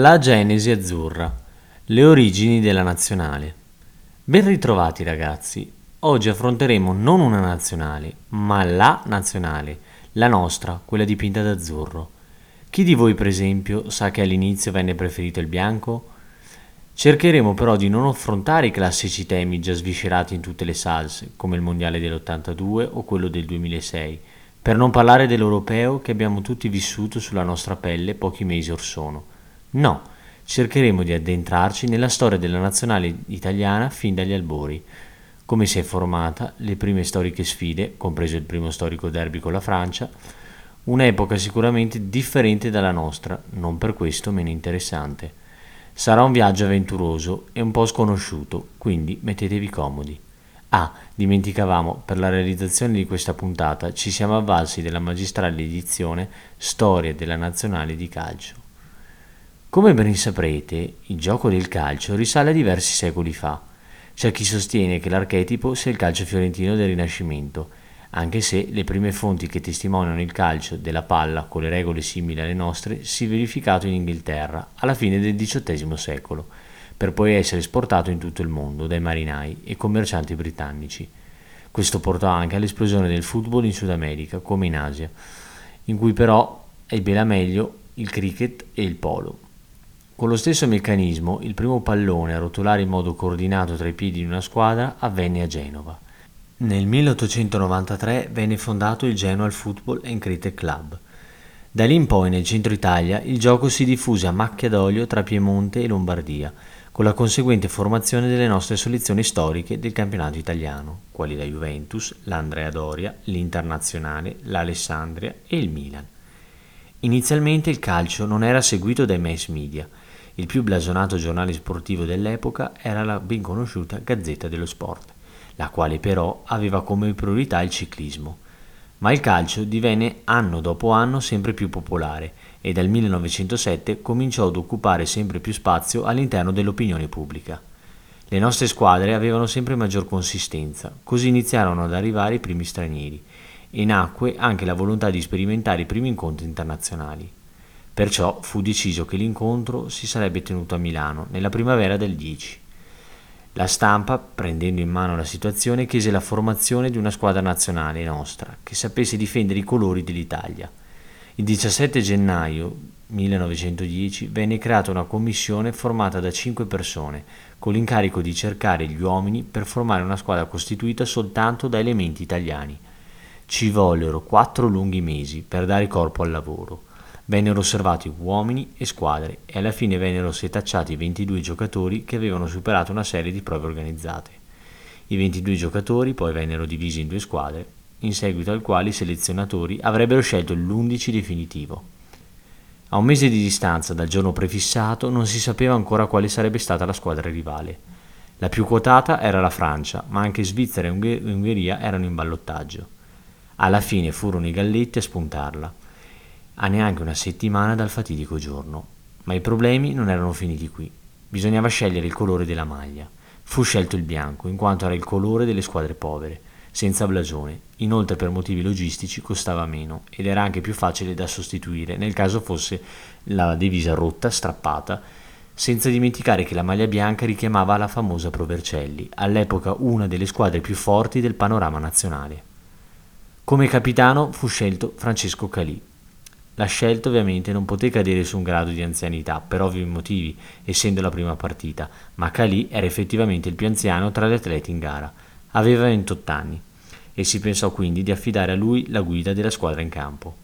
La genesi azzurra. Le origini della nazionale. Ben ritrovati ragazzi. Oggi affronteremo non una nazionale, ma la nazionale, la nostra, quella dipinta d'azzurro. Chi di voi, per esempio, sa che all'inizio venne preferito il bianco? Cercheremo però di non affrontare i classici temi già sviscerati in tutte le salse, come il mondiale dell'82 o quello del 2006, per non parlare dell'europeo che abbiamo tutti vissuto sulla nostra pelle pochi mesi or sono No, cercheremo di addentrarci nella storia della nazionale italiana fin dagli albori, come si è formata, le prime storiche sfide, compreso il primo storico derby con la Francia, un'epoca sicuramente differente dalla nostra, non per questo meno interessante. Sarà un viaggio avventuroso e un po' sconosciuto, quindi mettetevi comodi. Ah, dimenticavamo, per la realizzazione di questa puntata ci siamo avvalsi della magistrale edizione Storia della Nazionale di Calcio. Come ben saprete, il gioco del calcio risale a diversi secoli fa. C'è chi sostiene che l'archetipo sia il calcio fiorentino del Rinascimento, anche se le prime fonti che testimoniano il calcio della palla con le regole simili alle nostre si è verificato in Inghilterra alla fine del XVIII secolo, per poi essere esportato in tutto il mondo dai marinai e commercianti britannici. Questo portò anche all'esplosione del football in Sud America, come in Asia, in cui però ebbe la meglio il cricket e il polo. Con lo stesso meccanismo, il primo pallone a rotolare in modo coordinato tra i piedi di una squadra avvenne a Genova. Nel 1893 venne fondato il Genoa Football and Cricket Club. Da lì in poi nel centro Italia il gioco si diffuse a macchia d'olio tra Piemonte e Lombardia, con la conseguente formazione delle nostre selezioni storiche del campionato italiano, quali la Juventus, l'Andrea Doria, l'Internazionale, l'Alessandria e il Milan. Inizialmente il calcio non era seguito dai mass media, il più blasonato giornale sportivo dell'epoca era la ben conosciuta Gazzetta dello Sport, la quale però aveva come priorità il ciclismo. Ma il calcio divenne anno dopo anno sempre più popolare e dal 1907 cominciò ad occupare sempre più spazio all'interno dell'opinione pubblica. Le nostre squadre avevano sempre maggior consistenza, così iniziarono ad arrivare i primi stranieri e nacque anche la volontà di sperimentare i primi incontri internazionali. Perciò fu deciso che l'incontro si sarebbe tenuto a Milano nella primavera del 10. La stampa, prendendo in mano la situazione, chiese la formazione di una squadra nazionale nostra che sapesse difendere i colori dell'Italia. Il 17 gennaio 1910 venne creata una commissione formata da cinque persone con l'incarico di cercare gli uomini per formare una squadra costituita soltanto da elementi italiani. Ci vollero quattro lunghi mesi per dare corpo al lavoro. Vennero osservati uomini e squadre e alla fine vennero setacciati 22 giocatori che avevano superato una serie di prove organizzate. I 22 giocatori poi vennero divisi in due squadre, in seguito al quale i selezionatori avrebbero scelto l'11 definitivo. A un mese di distanza dal giorno prefissato non si sapeva ancora quale sarebbe stata la squadra rivale. La più quotata era la Francia, ma anche Svizzera e Ungheria erano in ballottaggio. Alla fine furono i Galletti a spuntarla a neanche una settimana dal fatidico giorno. Ma i problemi non erano finiti qui. Bisognava scegliere il colore della maglia. Fu scelto il bianco, in quanto era il colore delle squadre povere, senza blasone. Inoltre per motivi logistici costava meno ed era anche più facile da sostituire nel caso fosse la divisa rotta, strappata, senza dimenticare che la maglia bianca richiamava la famosa Provercelli, all'epoca una delle squadre più forti del panorama nazionale. Come capitano fu scelto Francesco Calì, la scelta ovviamente non poté cadere su un grado di anzianità, per ovvi motivi, essendo la prima partita, ma Calì era effettivamente il più anziano tra gli atleti in gara. Aveva 28 anni e si pensò quindi di affidare a lui la guida della squadra in campo.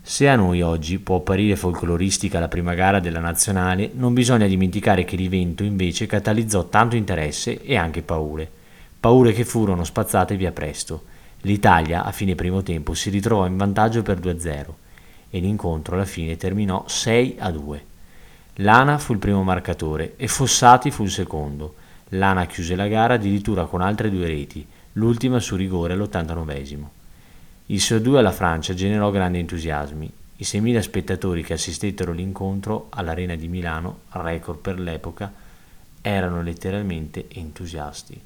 Se a noi oggi può apparire folcloristica la prima gara della nazionale, non bisogna dimenticare che l'evento invece catalizzò tanto interesse e anche paure. Paure che furono spazzate via presto L'Italia a fine primo tempo si ritrovò in vantaggio per 2-0 e l'incontro alla fine terminò 6-2. Lana fu il primo marcatore e Fossati fu il secondo. Lana chiuse la gara addirittura con altre due reti, l'ultima su rigore all'89. Il 6-2 alla Francia generò grandi entusiasmi. I 6.000 spettatori che assistettero all'incontro all'Arena di Milano, record per l'epoca, erano letteralmente entusiasti.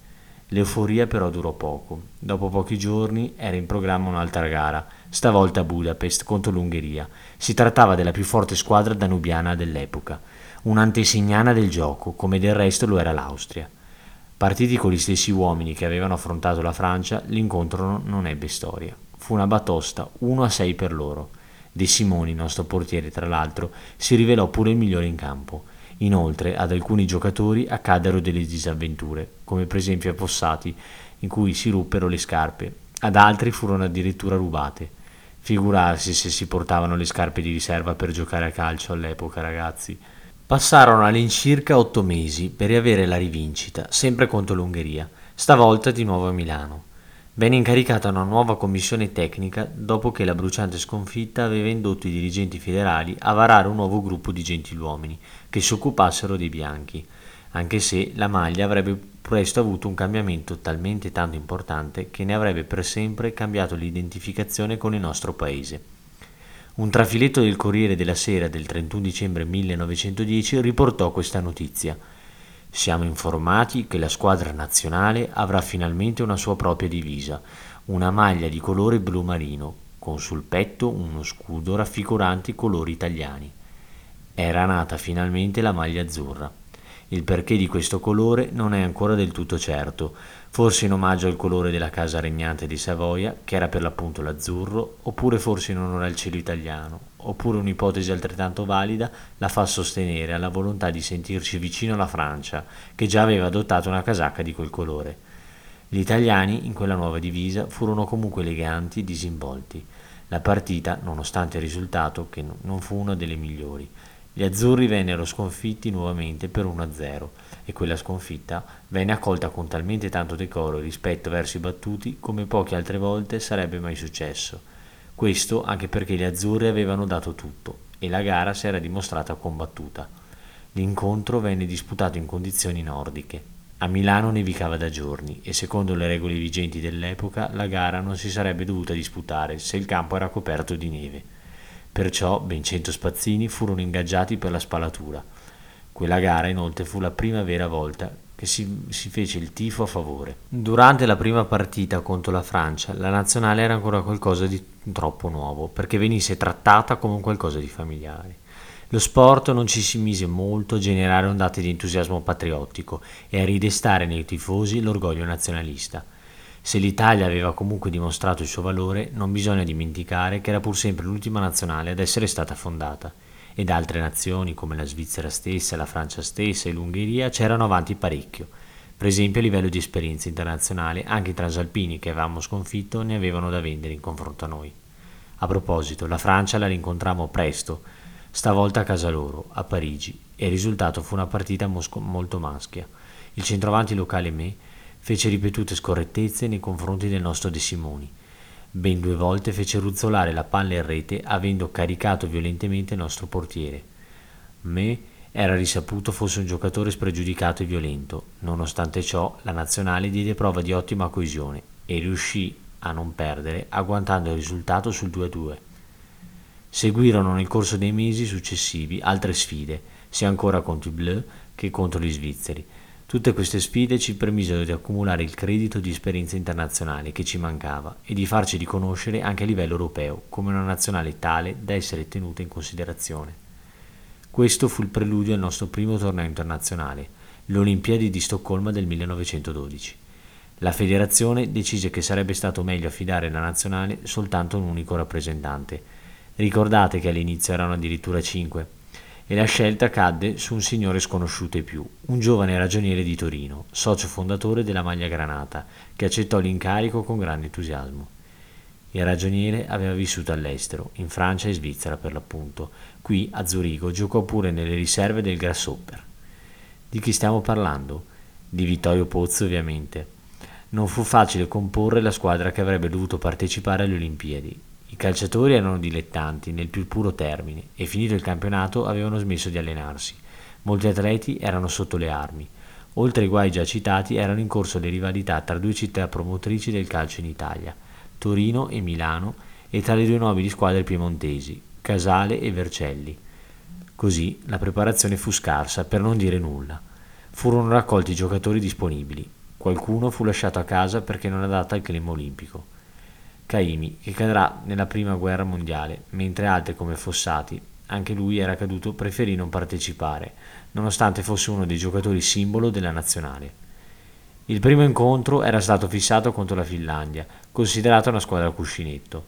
L'euforia però durò poco. Dopo pochi giorni era in programma un'altra gara, stavolta a Budapest contro l'Ungheria. Si trattava della più forte squadra danubiana dell'epoca, un'antesignana del gioco, come del resto lo era l'Austria. Partiti con gli stessi uomini che avevano affrontato la Francia, l'incontro non ebbe storia. Fu una batosta 1 a 6 per loro. De Simoni, nostro portiere tra l'altro, si rivelò pure il migliore in campo. Inoltre ad alcuni giocatori accaddero delle disavventure, come per esempio a Fossati, in cui si ruppero le scarpe, ad altri furono addirittura rubate. Figurarsi se si portavano le scarpe di riserva per giocare a calcio all'epoca, ragazzi. Passarono all'incirca otto mesi per riavere la rivincita, sempre contro l'Ungheria, stavolta di nuovo a Milano. Venne incaricata una nuova commissione tecnica dopo che la bruciante sconfitta aveva indotto i dirigenti federali a varare un nuovo gruppo di gentiluomini che si occupassero dei bianchi, anche se la maglia avrebbe presto avuto un cambiamento talmente tanto importante che ne avrebbe per sempre cambiato l'identificazione con il nostro paese. Un trafiletto del Corriere della Sera del 31 dicembre 1910 riportò questa notizia. Siamo informati che la squadra nazionale avrà finalmente una sua propria divisa, una maglia di colore blu marino, con sul petto uno scudo raffigurante i colori italiani. Era nata finalmente la maglia azzurra. Il perché di questo colore non è ancora del tutto certo, forse in omaggio al colore della casa regnante di Savoia, che era per l'appunto l'azzurro, oppure forse in onore al cielo italiano, oppure un'ipotesi altrettanto valida la fa sostenere alla volontà di sentirci vicino alla Francia, che già aveva adottato una casacca di quel colore. Gli italiani, in quella nuova divisa, furono comunque eleganti e disinvolti. La partita, nonostante il risultato, che non fu una delle migliori, gli azzurri vennero sconfitti nuovamente per 1-0 e quella sconfitta venne accolta con talmente tanto decoro e rispetto verso i battuti come poche altre volte sarebbe mai successo. Questo anche perché gli azzurri avevano dato tutto e la gara si era dimostrata combattuta. L'incontro venne disputato in condizioni nordiche. A Milano nevicava da giorni e secondo le regole vigenti dell'epoca la gara non si sarebbe dovuta disputare se il campo era coperto di neve. Perciò ben cento spazzini furono ingaggiati per la spalatura. Quella gara inoltre fu la prima vera volta che si, si, fece il tifo a favore. Durante la prima partita contro la Francia, la nazionale era ancora qualcosa di troppo nuovo perché venisse trattata come qualcosa di familiare. Lo sport non ci si mise molto a generare ondate di entusiasmo patriottico e a ridestare nei tifosi l'orgoglio nazionalista. Se l'Italia aveva comunque dimostrato il suo valore, non bisogna dimenticare che era pur sempre l'ultima nazionale ad essere stata fondata, ed altre nazioni come la Svizzera stessa, la Francia stessa e l'Ungheria c'erano avanti parecchio. Per esempio a livello di esperienza internazionale, anche i transalpini che avevamo sconfitto ne avevano da vendere in confronto a noi. A proposito, la Francia la rincontrammo presto, stavolta a casa loro, a Parigi, e il risultato fu una partita mosco- molto maschia. Il centroavanti locale Me fece ripetute scorrettezze nei confronti del nostro De Simoni. Ben due volte fece ruzzolare la palla in rete avendo caricato violentemente il nostro portiere. Me era risaputo fosse un giocatore spregiudicato e violento. Nonostante ciò, la nazionale diede prova di ottima coesione e riuscì a non perdere, agguantando il risultato sul 2-2. Seguirono nel corso dei mesi successivi altre sfide, sia ancora contro i Bleu che contro gli svizzeri, Tutte queste sfide ci permisero di accumulare il credito di esperienza internazionale che ci mancava e di farci riconoscere anche a livello europeo come una nazionale tale da essere tenuta in considerazione. Questo fu il preludio al nostro primo torneo internazionale, le Olimpiadi di Stoccolma del 1912. La federazione decise che sarebbe stato meglio affidare la nazionale soltanto a un unico rappresentante. Ricordate che all'inizio erano addirittura cinque e la scelta cadde su un signore sconosciuto ai più, un giovane ragioniere di Torino, socio fondatore della Maglia Granata, che accettò l'incarico con grande entusiasmo. Il ragioniere aveva vissuto all'estero, in Francia e Svizzera per l'appunto. Qui, a Zurigo, giocò pure nelle riserve del Grasshopper. Di chi stiamo parlando? Di Vittorio Pozzo, ovviamente. Non fu facile comporre la squadra che avrebbe dovuto partecipare alle Olimpiadi i calciatori erano dilettanti nel più puro termine e finito il campionato avevano smesso di allenarsi. Molti atleti erano sotto le armi. Oltre ai guai già citati erano in corso le rivalità tra due città promotrici del calcio in Italia, Torino e Milano, e tra le due nobili squadre piemontesi, Casale e Vercelli. Così la preparazione fu scarsa, per non dire nulla. Furono raccolti i giocatori disponibili, Qualcuno fu lasciato a casa perché non adatta al clima olimpico. Caimi, che cadrà nella prima guerra mondiale, mentre altri come Fossati, anche lui era caduto, preferì non partecipare, nonostante fosse uno dei giocatori simbolo della nazionale. Il primo incontro era stato fissato contro la Finlandia, considerata una squadra cuscinetto.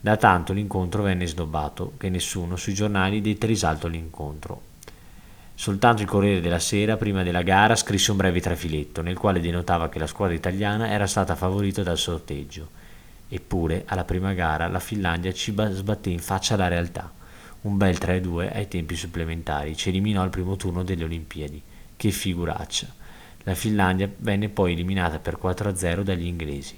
Da tanto l'incontro venne snobbato che nessuno sui giornali dette risalto all'incontro. Soltanto il Corriere della Sera, prima della gara, scrisse un breve trafiletto nel quale denotava che la squadra italiana era stata favorita dal sorteggio. Eppure, alla prima gara, la Finlandia ci sbatté in faccia la realtà. Un bel 3-2 ai tempi supplementari ci eliminò al primo turno delle Olimpiadi. Che figuraccia! La Finlandia venne poi eliminata per 4-0 dagli inglesi.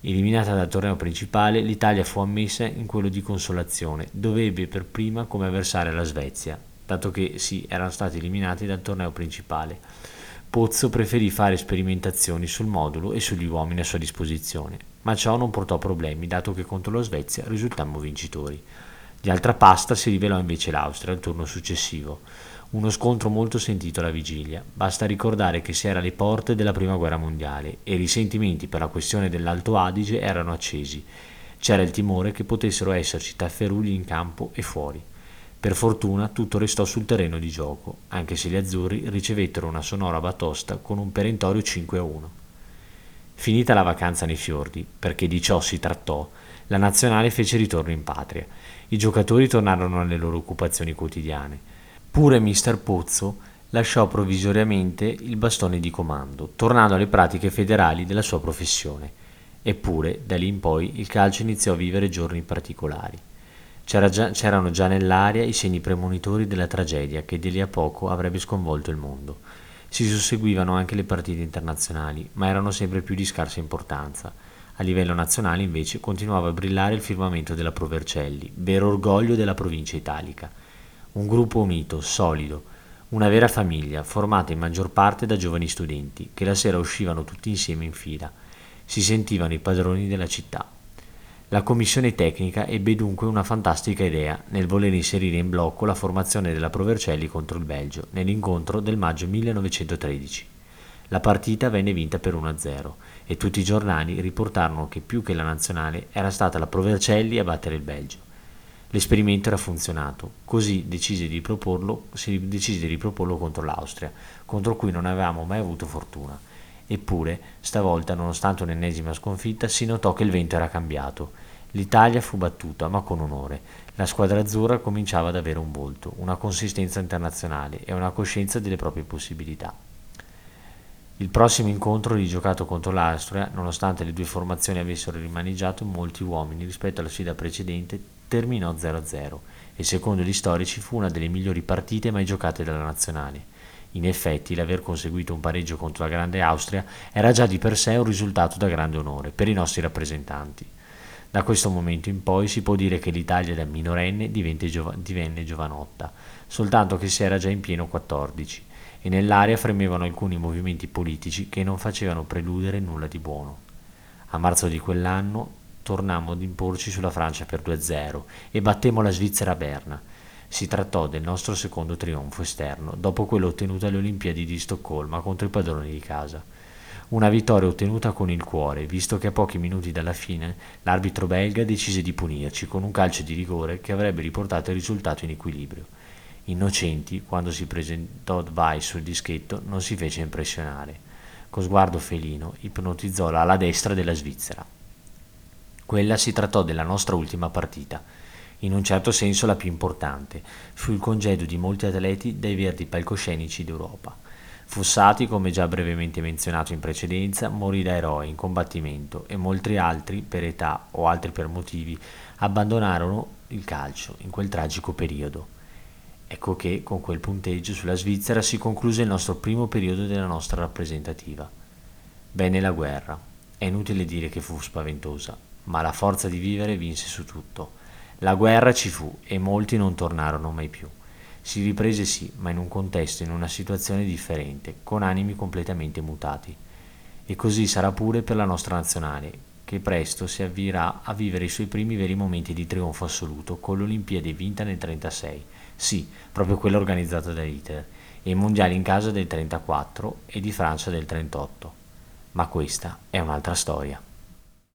Eliminata dal torneo principale, l'Italia fu ammessa in quello di consolazione, dove ebbe per prima come avversaria la Svezia, dato che sì, erano stati eliminati dal torneo principale. Pozzo preferì fare sperimentazioni sul modulo e sugli uomini a sua disposizione, ma ciò non portò problemi, dato che contro la Svezia risultammo vincitori. Di altra pasta si rivelò invece l'Austria al turno successivo. Uno scontro molto sentito alla vigilia. Basta ricordare che si era alle porte della prima guerra mondiale e i risentimenti per la questione dell'Alto Adige erano accesi. C'era il timore che potessero esserci tafferugli in campo e fuori. Per fortuna tutto restò sul terreno di gioco, anche se gli azzurri ricevettero una sonora batosta con un perentorio 5 a 1. Finita la vacanza nei fiordi, perché di ciò si trattò, la nazionale fece ritorno in patria. I giocatori tornarono alle loro occupazioni quotidiane. Pure mister Pozzo lasciò provvisoriamente il bastone di comando, tornando alle pratiche federali della sua professione. Eppure, da lì in poi, il calcio iniziò a vivere giorni particolari. C'era già, c'erano già nell'aria i segni premonitori della tragedia che di lì a poco avrebbe sconvolto il mondo. Si susseguivano anche le partite internazionali, ma erano sempre più di scarsa importanza. A livello nazionale invece continuava a brillare il firmamento della Provercelli, vero orgoglio della provincia italica. Un gruppo unito, solido, una vera famiglia, formata in maggior parte da giovani studenti, che la sera uscivano tutti insieme in fila. Si sentivano i padroni della città. La commissione tecnica ebbe dunque una fantastica idea nel voler inserire in blocco la formazione della Provercelli contro il Belgio nell'incontro del maggio 1913. La partita venne vinta per 1-0 e tutti i giornali riportarono che più che la nazionale era stata la Provercelli a battere il Belgio. L'esperimento era funzionato, così decise di si decise di riproporlo contro l'Austria, contro cui non avevamo mai avuto fortuna. Eppure, stavolta, nonostante un'ennesima sconfitta, si notò che il vento era cambiato. L'Italia fu battuta, ma con onore. La squadra azzurra cominciava ad avere un volto, una consistenza internazionale e una coscienza delle proprie possibilità. Il prossimo incontro rigiocato contro l'Austria, nonostante le due formazioni avessero rimaneggiato molti uomini rispetto alla sfida precedente, terminò 0-0 e secondo gli storici fu una delle migliori partite mai giocate dalla nazionale. In effetti, l'aver conseguito un pareggio contro la Grande Austria era già di per sé un risultato da grande onore per i nostri rappresentanti. Da questo momento in poi si può dire che l'Italia da minorenne divenne giovanotta, soltanto che si era già in pieno 14 e nell'aria fremevano alcuni movimenti politici che non facevano preludere nulla di buono. A marzo di quell'anno tornammo ad imporci sulla Francia per 2-0 e battemmo la Svizzera a Berna si trattò del nostro secondo trionfo esterno, dopo quello ottenuto alle Olimpiadi di Stoccolma contro i padroni di casa. Una vittoria ottenuta con il cuore, visto che a pochi minuti dalla fine l'arbitro belga decise di punirci con un calcio di rigore che avrebbe riportato il risultato in equilibrio. Innocenti, quando si presentò Weiss sul dischetto, non si fece impressionare. Con sguardo felino ipnotizzò l'ala destra della Svizzera. Quella si trattò della nostra ultima partita in un certo senso la più importante, fu il congedo di molti atleti dai verdi palcoscenici d'Europa. Fossati, come già brevemente menzionato in precedenza, morì da eroe in combattimento e molti altri, per età o altri per motivi, abbandonarono il calcio in quel tragico periodo. Ecco che, con quel punteggio sulla Svizzera, si concluse il nostro primo periodo della nostra rappresentativa. Bene la guerra. È inutile dire che fu spaventosa, ma la forza di vivere vinse su tutto la guerra ci fu e molti non tornarono mai più. Si riprese sì, ma in un contesto, in una situazione differente, con animi completamente mutati. E così sarà pure per la nostra nazionale, che presto si avvierà a vivere i suoi primi veri momenti di trionfo assoluto con l'Olimpiade vinta nel 1936, sì, proprio quella organizzata da Hitler, e i mondiali in casa del 34 e di Francia del 38. Ma questa è un'altra storia.